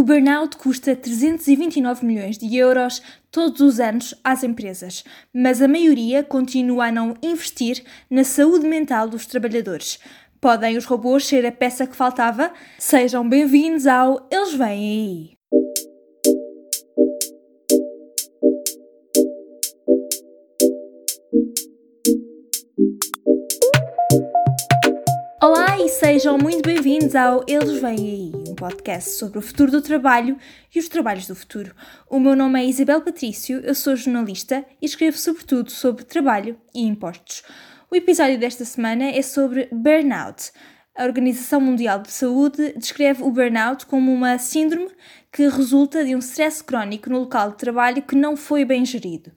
O burnout custa 329 milhões de euros todos os anos às empresas, mas a maioria continua a não investir na saúde mental dos trabalhadores. Podem os robôs ser a peça que faltava? Sejam bem-vindos ao Eles Vêm Aí! Olá e sejam muito bem-vindos ao Eles Vêm Aí, um podcast sobre o futuro do trabalho e os trabalhos do futuro. O meu nome é Isabel Patrício, eu sou jornalista e escrevo sobretudo sobre trabalho e impostos. O episódio desta semana é sobre burnout. A Organização Mundial de Saúde descreve o burnout como uma síndrome que resulta de um stress crónico no local de trabalho que não foi bem gerido.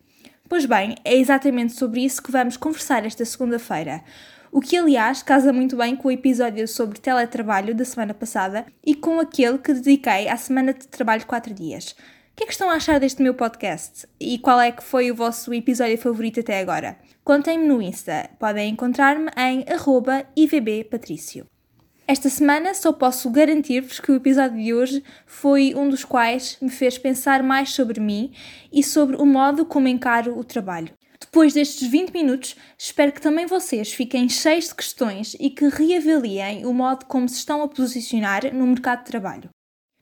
Pois bem, é exatamente sobre isso que vamos conversar esta segunda-feira o que aliás casa muito bem com o episódio sobre teletrabalho da semana passada e com aquele que dediquei à semana de trabalho de 4 dias. O que é que estão a achar deste meu podcast? E qual é que foi o vosso episódio favorito até agora? Contem-me no Insta. Podem encontrar-me em ivbpatricio. Esta semana só posso garantir-vos que o episódio de hoje foi um dos quais me fez pensar mais sobre mim e sobre o modo como encaro o trabalho. Depois destes 20 minutos, espero que também vocês fiquem cheios de questões e que reavaliem o modo como se estão a posicionar no mercado de trabalho.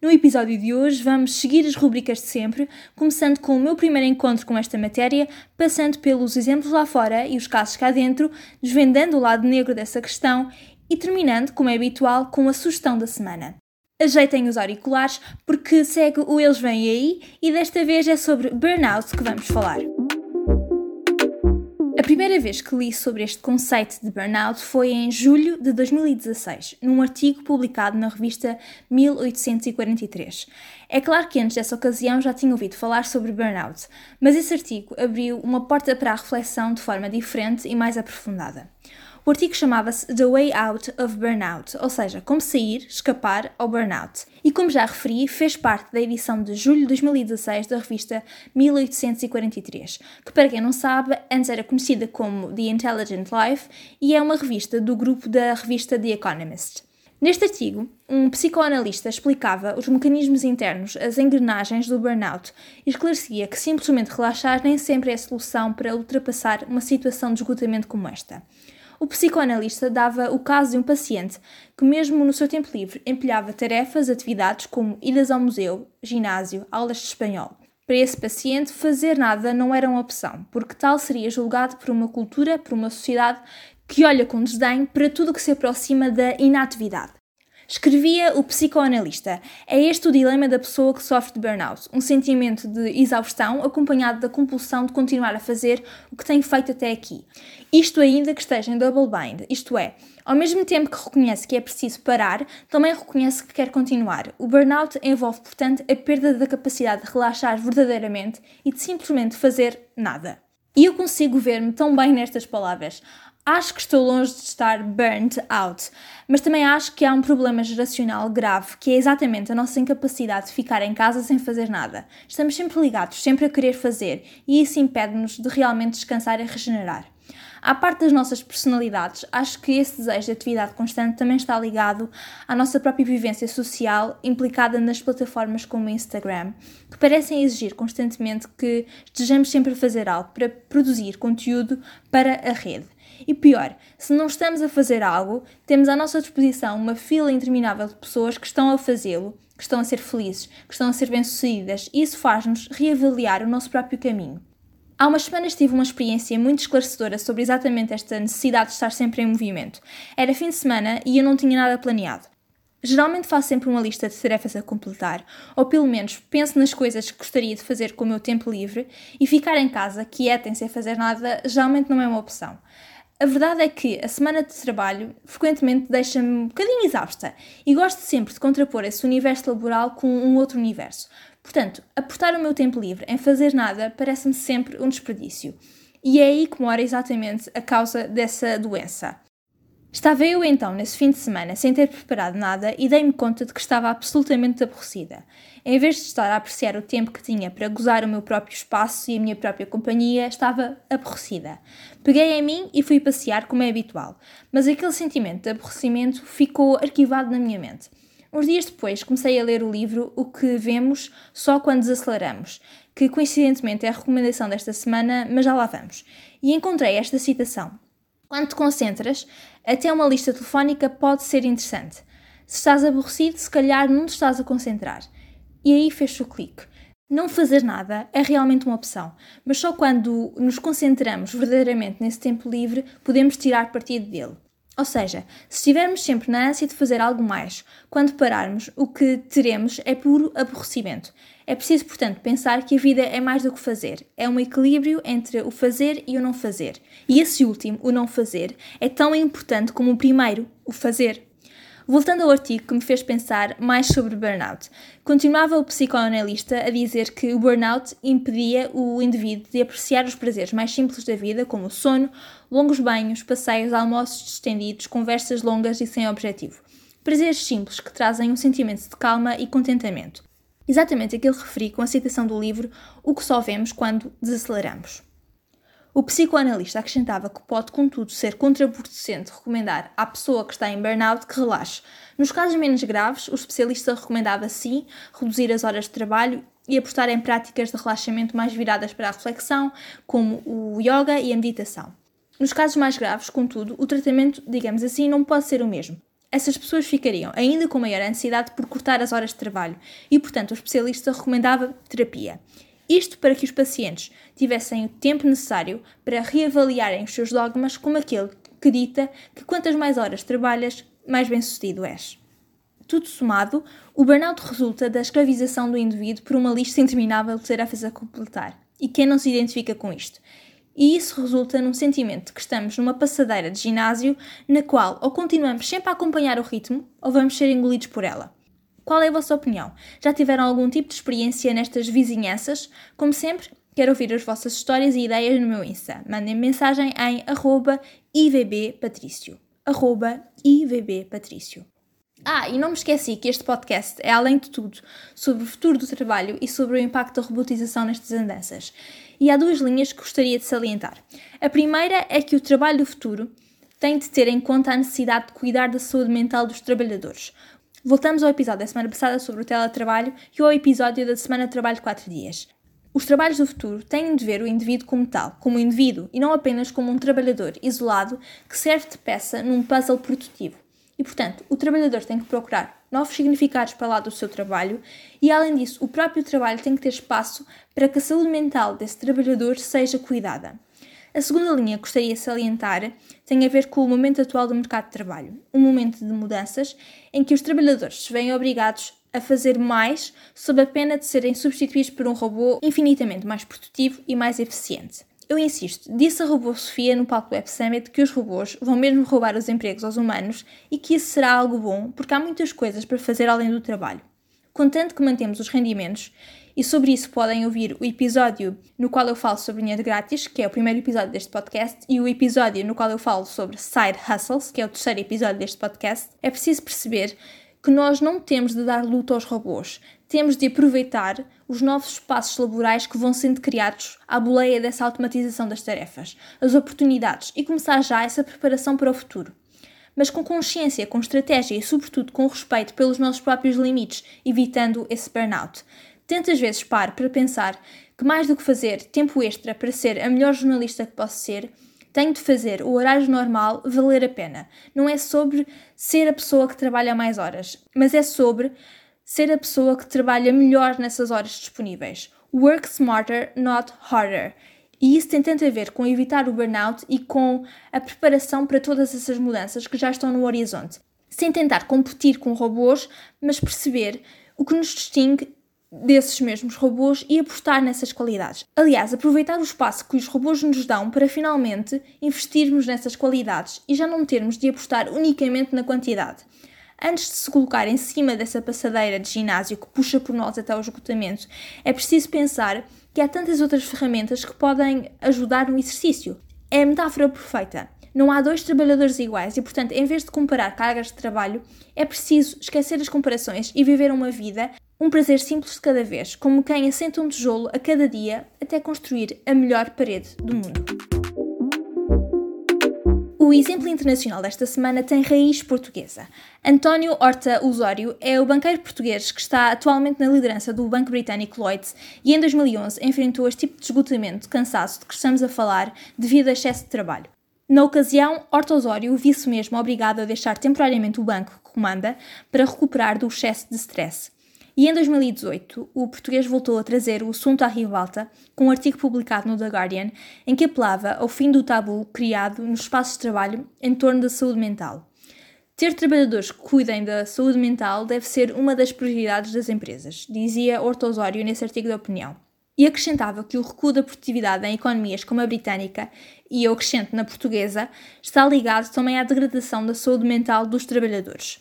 No episódio de hoje, vamos seguir as rubricas de sempre, começando com o meu primeiro encontro com esta matéria, passando pelos exemplos lá fora e os casos cá dentro, desvendando o lado negro dessa questão e terminando, como é habitual, com a sugestão da semana. Ajeitem os auriculares porque segue o Eles Vêm Aí e desta vez é sobre burnout que vamos falar. A primeira vez que li sobre este conceito de burnout foi em julho de 2016, num artigo publicado na revista 1843. É claro que antes dessa ocasião já tinha ouvido falar sobre burnout, mas esse artigo abriu uma porta para a reflexão de forma diferente e mais aprofundada. O artigo chamava-se The Way Out of Burnout, ou seja, como sair, escapar ao burnout. E como já referi, fez parte da edição de julho de 2016 da revista 1843, que para quem não sabe, antes era conhecida como The Intelligent Life e é uma revista do grupo da revista The Economist. Neste artigo, um psicoanalista explicava os mecanismos internos, as engrenagens do burnout e esclarecia que simplesmente relaxar nem sempre é a solução para ultrapassar uma situação de esgotamento como esta o psicoanalista dava o caso de um paciente que, mesmo no seu tempo livre, empilhava tarefas, atividades como idas ao museu, ginásio, aulas de espanhol. Para esse paciente, fazer nada não era uma opção, porque tal seria julgado por uma cultura, por uma sociedade que olha com desdém para tudo o que se aproxima da inatividade. Escrevia o psicoanalista: É este o dilema da pessoa que sofre de burnout, um sentimento de exaustão acompanhado da compulsão de continuar a fazer o que tem feito até aqui. Isto ainda que esteja em double bind, isto é, ao mesmo tempo que reconhece que é preciso parar, também reconhece que quer continuar. O burnout envolve, portanto, a perda da capacidade de relaxar verdadeiramente e de simplesmente fazer nada. E eu consigo ver-me tão bem nestas palavras. Acho que estou longe de estar burnt out, mas também acho que há um problema geracional grave, que é exatamente a nossa incapacidade de ficar em casa sem fazer nada. Estamos sempre ligados, sempre a querer fazer, e isso impede-nos de realmente descansar e regenerar. À parte das nossas personalidades, acho que esse desejo de atividade constante também está ligado à nossa própria vivência social implicada nas plataformas como o Instagram, que parecem exigir constantemente que estejamos sempre a fazer algo para produzir conteúdo para a rede. E pior, se não estamos a fazer algo, temos à nossa disposição uma fila interminável de pessoas que estão a fazê-lo, que estão a ser felizes, que estão a ser bem-sucedidas, e isso faz-nos reavaliar o nosso próprio caminho. Há umas semanas tive uma experiência muito esclarecedora sobre exatamente esta necessidade de estar sempre em movimento. Era fim de semana e eu não tinha nada planeado. Geralmente faço sempre uma lista de tarefas a completar, ou pelo menos penso nas coisas que gostaria de fazer com o meu tempo livre, e ficar em casa, quietem, sem fazer nada, geralmente não é uma opção. A verdade é que a semana de trabalho frequentemente deixa-me um bocadinho exausta e gosto sempre de contrapor esse universo laboral com um outro universo. Portanto, aportar o meu tempo livre em fazer nada parece-me sempre um desperdício. E é aí que mora exatamente a causa dessa doença. Estava eu então nesse fim de semana sem ter preparado nada e dei-me conta de que estava absolutamente aborrecida. Em vez de estar a apreciar o tempo que tinha para gozar o meu próprio espaço e a minha própria companhia, estava aborrecida. Peguei em mim e fui passear como é habitual, mas aquele sentimento de aborrecimento ficou arquivado na minha mente. Uns dias depois comecei a ler o livro O que Vemos Só Quando Desaceleramos, que coincidentemente é a recomendação desta semana, mas já lá vamos. E encontrei esta citação: Quando te concentras, até uma lista telefónica pode ser interessante. Se estás aborrecido, se calhar não te estás a concentrar. E aí fecho o clique. Não fazer nada é realmente uma opção, mas só quando nos concentramos verdadeiramente nesse tempo livre podemos tirar partido dele. Ou seja, se estivermos sempre na ânsia de fazer algo mais, quando pararmos, o que teremos é puro aborrecimento. É preciso, portanto, pensar que a vida é mais do que fazer. É um equilíbrio entre o fazer e o não fazer. E esse último, o não fazer, é tão importante como o primeiro, o fazer. Voltando ao artigo que me fez pensar mais sobre burnout, continuava o psicoanalista a dizer que o burnout impedia o indivíduo de apreciar os prazeres mais simples da vida, como o sono, longos banhos, passeios, almoços estendidos, conversas longas e sem objetivo. Prazeres simples que trazem um sentimento de calma e contentamento. Exatamente aquilo que referi com a citação do livro O que só vemos quando desaceleramos. O psicoanalista acrescentava que pode, contudo, ser contraproducente recomendar à pessoa que está em burnout que relaxe. Nos casos menos graves, o especialista recomendava sim reduzir as horas de trabalho e apostar em práticas de relaxamento mais viradas para a reflexão, como o yoga e a meditação. Nos casos mais graves, contudo, o tratamento, digamos assim, não pode ser o mesmo. Essas pessoas ficariam ainda com maior ansiedade por cortar as horas de trabalho e, portanto, o especialista recomendava terapia. Isto para que os pacientes tivessem o tempo necessário para reavaliarem os seus dogmas, como aquele que dita que quantas mais horas trabalhas, mais bem-sucedido és. Tudo somado, o burnout resulta da escravização do indivíduo por uma lista interminável de tarefas a completar. E quem não se identifica com isto? E isso resulta num sentimento de que estamos numa passadeira de ginásio na qual ou continuamos sempre a acompanhar o ritmo ou vamos ser engolidos por ela. Qual é a vossa opinião? Já tiveram algum tipo de experiência nestas vizinhanças? Como sempre, quero ouvir as vossas histórias e ideias no meu Insta. Mandem mensagem em arroba ivbpatrício. Arroba ivbpatrício. Ah, e não me esqueci que este podcast é, além de tudo, sobre o futuro do trabalho e sobre o impacto da robotização nestas andanças. E há duas linhas que gostaria de salientar. A primeira é que o trabalho do futuro tem de ter em conta a necessidade de cuidar da saúde mental dos trabalhadores. Voltamos ao episódio da semana passada sobre o teletrabalho e ao episódio da semana de trabalho de 4 dias. Os trabalhos do futuro têm de ver o indivíduo como tal, como indivíduo e não apenas como um trabalhador isolado que serve de peça num puzzle produtivo. E, portanto, o trabalhador tem que procurar novos significados para lá do seu trabalho e, além disso, o próprio trabalho tem que ter espaço para que a saúde mental desse trabalhador seja cuidada. A segunda linha que gostaria de salientar tem a ver com o momento atual do mercado de trabalho, um momento de mudanças em que os trabalhadores se veem obrigados a fazer mais sob a pena de serem substituídos por um robô infinitamente mais produtivo e mais eficiente. Eu insisto, disse a robô Sofia no palco Web Summit que os robôs vão mesmo roubar os empregos aos humanos e que isso será algo bom porque há muitas coisas para fazer além do trabalho. Contanto que mantemos os rendimentos e sobre isso podem ouvir o episódio no qual eu falo sobre dinheiro grátis, que é o primeiro episódio deste podcast, e o episódio no qual eu falo sobre side hustles, que é o terceiro episódio deste podcast. É preciso perceber que nós não temos de dar luta aos robôs, temos de aproveitar os novos espaços laborais que vão sendo criados à boleia dessa automatização das tarefas, as oportunidades e começar já essa preparação para o futuro. Mas com consciência, com estratégia e, sobretudo, com respeito pelos nossos próprios limites, evitando esse burnout. Tantas vezes paro para pensar que, mais do que fazer tempo extra para ser a melhor jornalista que posso ser, tenho de fazer o horário normal valer a pena. Não é sobre ser a pessoa que trabalha mais horas, mas é sobre ser a pessoa que trabalha melhor nessas horas disponíveis. Work smarter, not harder. E isso tem tanto a ver com evitar o burnout e com a preparação para todas essas mudanças que já estão no horizonte. Sem tentar competir com robôs, mas perceber o que nos distingue desses mesmos robôs e apostar nessas qualidades. Aliás, aproveitar o espaço que os robôs nos dão para finalmente investirmos nessas qualidades e já não termos de apostar unicamente na quantidade. Antes de se colocar em cima dessa passadeira de ginásio que puxa por nós até o esgotamento, é preciso pensar que há tantas outras ferramentas que podem ajudar no exercício. É a metáfora perfeita. Não há dois trabalhadores iguais e, portanto, em vez de comparar cargas de trabalho, é preciso esquecer as comparações e viver uma vida um prazer simples de cada vez, como quem assenta um tijolo a cada dia até construir a melhor parede do mundo. O exemplo internacional desta semana tem raiz portuguesa. António Horta Osório é o banqueiro português que está atualmente na liderança do banco britânico Lloyds e em 2011 enfrentou este tipo de esgotamento, cansaço de que estamos a falar devido a excesso de trabalho. Na ocasião, Horta Osório viu-se mesmo obrigado a deixar temporariamente o banco que comanda para recuperar do excesso de stress. E em 2018, o português voltou a trazer o assunto à ribalta com um artigo publicado no The Guardian em que apelava ao fim do tabu criado nos espaços de trabalho em torno da saúde mental. Ter trabalhadores que cuidem da saúde mental deve ser uma das prioridades das empresas, dizia Osório nesse artigo de opinião. E acrescentava que o recuo da produtividade em economias como a britânica e eu acrescento na portuguesa está ligado também à degradação da saúde mental dos trabalhadores.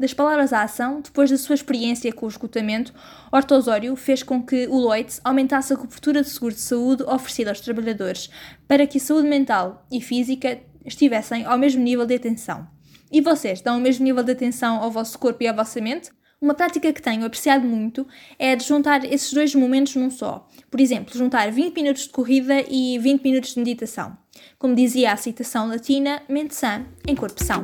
Das palavras à ação, depois da sua experiência com o esgotamento, Horta Osório fez com que o Lloyds aumentasse a cobertura de seguro de saúde oferecida aos trabalhadores para que a saúde mental e física estivessem ao mesmo nível de atenção. E vocês dão o mesmo nível de atenção ao vosso corpo e à vossa mente? Uma prática que tenho apreciado muito é de juntar esses dois momentos num só. Por exemplo, juntar 20 minutos de corrida e 20 minutos de meditação. Como dizia a citação latina, mente sã em corpo são.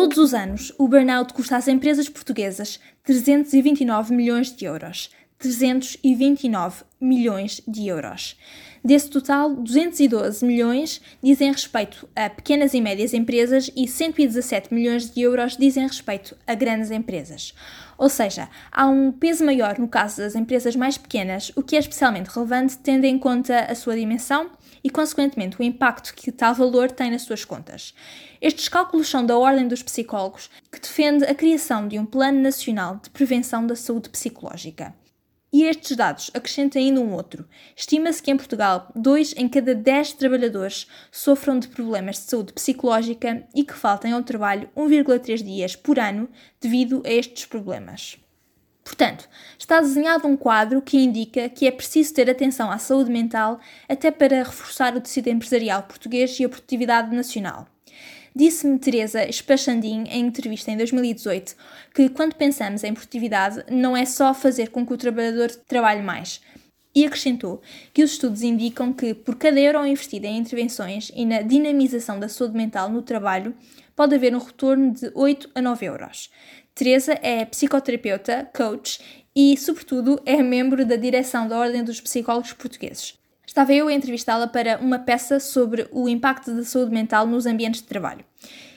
Todos os anos, o burnout custa às empresas portuguesas 329 milhões de euros. 329 milhões de euros. Desse total, 212 milhões dizem respeito a pequenas e médias empresas e 117 milhões de euros dizem respeito a grandes empresas. Ou seja, há um peso maior no caso das empresas mais pequenas, o que é especialmente relevante tendo em conta a sua dimensão e, consequentemente, o impacto que tal valor tem nas suas contas. Estes cálculos são da Ordem dos Psicólogos, que defende a criação de um Plano Nacional de Prevenção da Saúde Psicológica. E estes dados acrescentam ainda um outro. Estima-se que em Portugal, 2 em cada 10 trabalhadores sofram de problemas de saúde psicológica e que faltem ao trabalho 1,3 dias por ano devido a estes problemas. Portanto, está desenhado um quadro que indica que é preciso ter atenção à saúde mental até para reforçar o tecido empresarial português e a produtividade nacional. Disse-me Teresa Spachandin em entrevista em 2018 que quando pensamos em produtividade não é só fazer com que o trabalhador trabalhe mais. E acrescentou que os estudos indicam que, por cada euro investido em intervenções e na dinamização da saúde mental no trabalho, pode haver um retorno de 8 a 9 euros. Teresa é psicoterapeuta, coach e, sobretudo, é membro da direção da Ordem dos Psicólogos Portugueses. Estava eu a entrevistá-la para uma peça sobre o impacto da saúde mental nos ambientes de trabalho.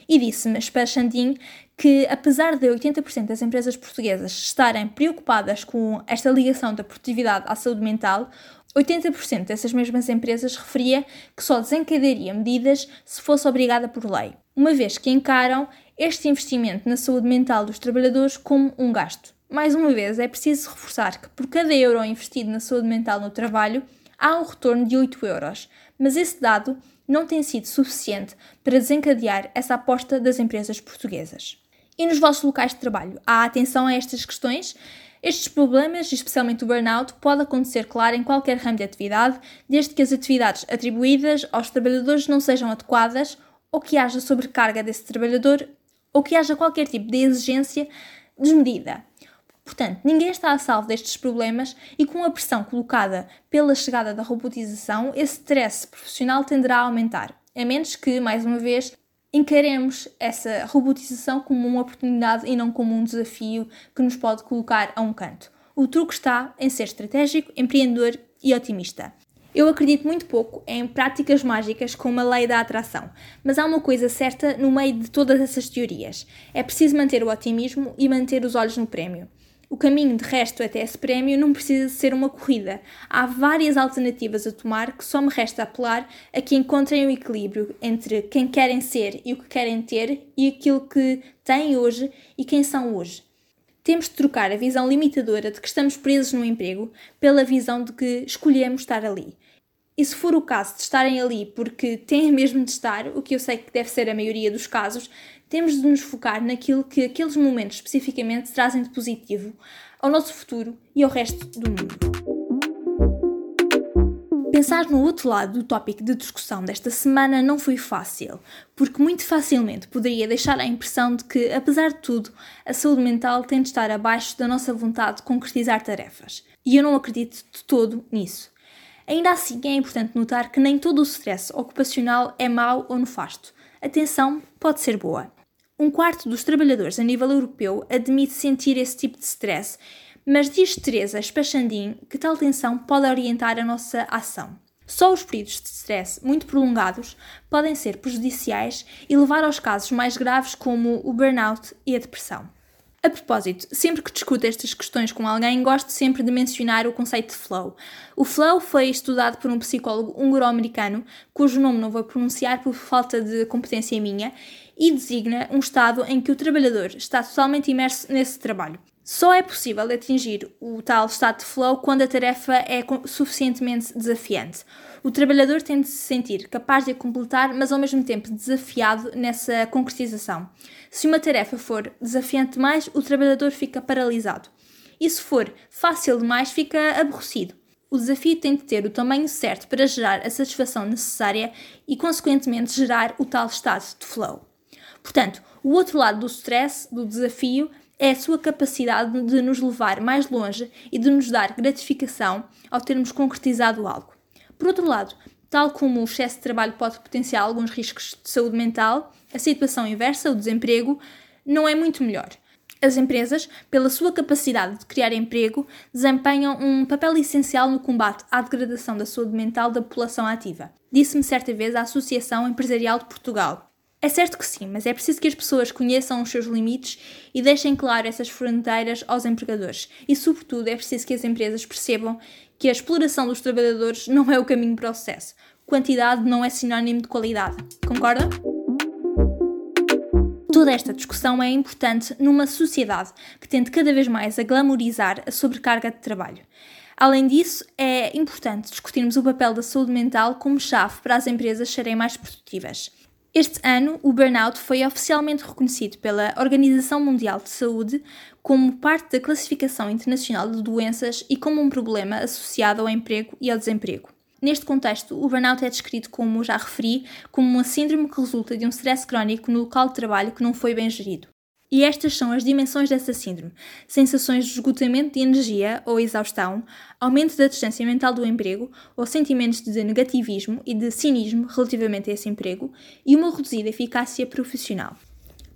E disse-me, Spachandin, que apesar de 80% das empresas portuguesas estarem preocupadas com esta ligação da produtividade à saúde mental, 80% dessas mesmas empresas referia que só desencadearia medidas se fosse obrigada por lei, uma vez que encaram este investimento na saúde mental dos trabalhadores como um gasto. Mais uma vez, é preciso reforçar que por cada euro investido na saúde mental no trabalho, há um retorno de 8 euros, mas esse dado não tem sido suficiente para desencadear essa aposta das empresas portuguesas. E nos vossos locais de trabalho, há atenção a estas questões? Estes problemas, especialmente o burnout, pode acontecer, claro, em qualquer ramo de atividade, desde que as atividades atribuídas aos trabalhadores não sejam adequadas ou que haja sobrecarga desse trabalhador ou que haja qualquer tipo de exigência desmedida. Portanto, ninguém está a salvo destes problemas e com a pressão colocada pela chegada da robotização, esse stress profissional tenderá a aumentar, a menos que, mais uma vez, encaremos essa robotização como uma oportunidade e não como um desafio que nos pode colocar a um canto. O truque está em ser estratégico, empreendedor e otimista. Eu acredito muito pouco em práticas mágicas como a lei da atração, mas há uma coisa certa no meio de todas essas teorias: é preciso manter o otimismo e manter os olhos no prémio. O caminho de resto até esse prémio não precisa ser uma corrida. Há várias alternativas a tomar que só me resta apelar a que encontrem o equilíbrio entre quem querem ser e o que querem ter e aquilo que têm hoje e quem são hoje. Temos de trocar a visão limitadora de que estamos presos no emprego pela visão de que escolhemos estar ali. E se for o caso de estarem ali porque têm mesmo de estar, o que eu sei que deve ser a maioria dos casos, temos de nos focar naquilo que aqueles momentos especificamente trazem de positivo ao nosso futuro e ao resto do mundo. Pensar no outro lado do tópico de discussão desta semana não foi fácil, porque muito facilmente poderia deixar a impressão de que, apesar de tudo, a saúde mental tem de estar abaixo da nossa vontade de concretizar tarefas. E eu não acredito de todo nisso. Ainda assim, é importante notar que nem todo o stress ocupacional é mau ou nefasto. A tensão pode ser boa. Um quarto dos trabalhadores a nível europeu admite sentir esse tipo de stress, mas diz Teresa Spachandin que tal tensão pode orientar a nossa ação. Só os períodos de stress muito prolongados podem ser prejudiciais e levar aos casos mais graves como o burnout e a depressão. A propósito, sempre que discuto estas questões com alguém, gosto sempre de mencionar o conceito de flow. O flow foi estudado por um psicólogo húngaro-americano, cujo nome não vou pronunciar por falta de competência minha, e designa um estado em que o trabalhador está totalmente imerso nesse trabalho. Só é possível atingir o tal estado de flow quando a tarefa é suficientemente desafiante. O trabalhador tem de se sentir capaz de a completar, mas ao mesmo tempo desafiado nessa concretização. Se uma tarefa for desafiante demais, o trabalhador fica paralisado. E se for fácil demais, fica aborrecido. O desafio tem de ter o tamanho certo para gerar a satisfação necessária e, consequentemente, gerar o tal estado de flow. Portanto, o outro lado do stress, do desafio, é a sua capacidade de nos levar mais longe e de nos dar gratificação ao termos concretizado algo. Por outro lado, tal como o excesso de trabalho pode potenciar alguns riscos de saúde mental, a situação inversa, o desemprego, não é muito melhor. As empresas, pela sua capacidade de criar emprego, desempenham um papel essencial no combate à degradação da saúde mental da população ativa. Disse-me certa vez a Associação Empresarial de Portugal. É certo que sim, mas é preciso que as pessoas conheçam os seus limites e deixem claro essas fronteiras aos empregadores. E, sobretudo, é preciso que as empresas percebam que a exploração dos trabalhadores não é o caminho para o sucesso. Quantidade não é sinónimo de qualidade. Concorda? Toda esta discussão é importante numa sociedade que tende cada vez mais a glamorizar a sobrecarga de trabalho. Além disso, é importante discutirmos o papel da saúde mental como chave para as empresas serem mais produtivas. Este ano, o burnout foi oficialmente reconhecido pela Organização Mundial de Saúde como parte da classificação internacional de doenças e como um problema associado ao emprego e ao desemprego. Neste contexto, o burnout é descrito, como já referi, como uma síndrome que resulta de um stress crónico no local de trabalho que não foi bem gerido. E estas são as dimensões dessa síndrome: sensações de esgotamento de energia ou exaustão, aumento da distância mental do emprego ou sentimentos de negativismo e de cinismo relativamente a esse emprego e uma reduzida eficácia profissional.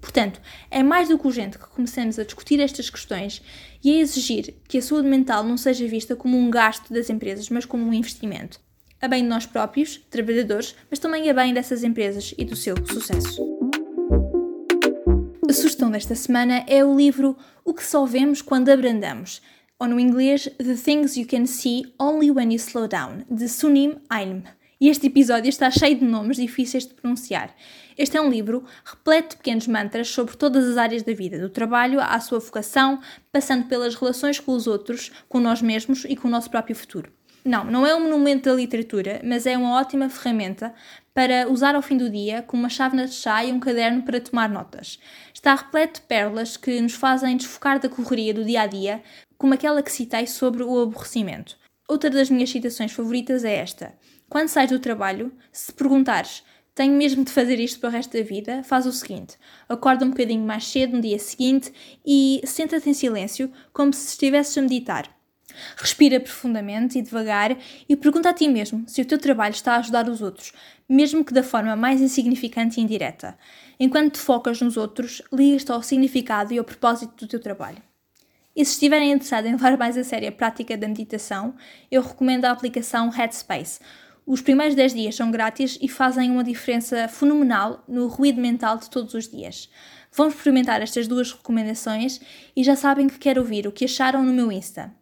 Portanto, é mais do que urgente que comecemos a discutir estas questões e a exigir que a saúde mental não seja vista como um gasto das empresas, mas como um investimento. A bem de nós próprios, trabalhadores, mas também a bem dessas empresas e do seu sucesso. Sugestão desta semana é o livro O que só vemos quando abrandamos, ou no inglês The Things You Can See Only When You Slow Down, de Sunim Aim. E este episódio está cheio de nomes difíceis de pronunciar. Este é um livro repleto de pequenos mantras sobre todas as áreas da vida, do trabalho à sua vocação, passando pelas relações com os outros, com nós mesmos e com o nosso próprio futuro. Não, não é um monumento da literatura, mas é uma ótima ferramenta para usar ao fim do dia com uma chávena de chá e um caderno para tomar notas. Está repleto de pérolas que nos fazem desfocar da correria do dia a dia, como aquela que citei sobre o aborrecimento. Outra das minhas citações favoritas é esta: Quando sais do trabalho, se perguntares tenho mesmo de fazer isto para o resto da vida, faz o seguinte: acorda um bocadinho mais cedo no dia seguinte e senta-te em silêncio, como se estivesses a meditar. Respira profundamente e devagar e pergunta a ti mesmo se o teu trabalho está a ajudar os outros, mesmo que da forma mais insignificante e indireta. Enquanto te focas nos outros, ligas-te ao significado e ao propósito do teu trabalho. E se estiverem interessados em levar mais a sério a prática da meditação, eu recomendo a aplicação Headspace. Os primeiros 10 dias são grátis e fazem uma diferença fenomenal no ruído mental de todos os dias. Vão experimentar estas duas recomendações e já sabem que quero ouvir o que acharam no meu Insta,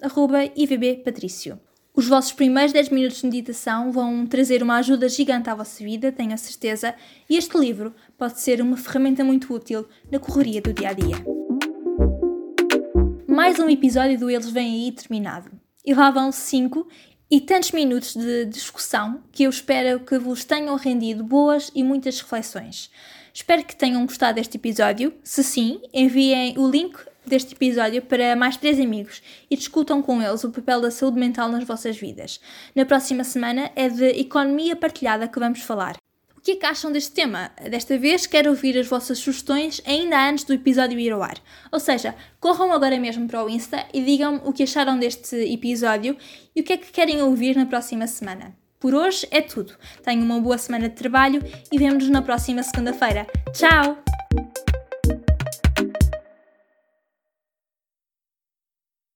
ivbpatricio. Os vossos primeiros 10 minutos de meditação vão trazer uma ajuda gigante à vossa vida, tenho a certeza, e este livro pode ser uma ferramenta muito útil na correria do dia a dia. Mais um episódio do Eles Vêm Aí terminado. E lá vão 5 e tantos minutos de discussão que eu espero que vos tenham rendido boas e muitas reflexões. Espero que tenham gostado deste episódio. Se sim, enviem o link deste episódio para mais três amigos e discutam com eles o papel da saúde mental nas vossas vidas. Na próxima semana é de economia partilhada que vamos falar. Que é que acham deste tema? Desta vez quero ouvir as vossas sugestões ainda antes do episódio ir ao ar. Ou seja, corram agora mesmo para o Insta e digam-me o que acharam deste episódio e o que é que querem ouvir na próxima semana. Por hoje é tudo. Tenham uma boa semana de trabalho e vemo-nos na próxima segunda-feira. Tchau!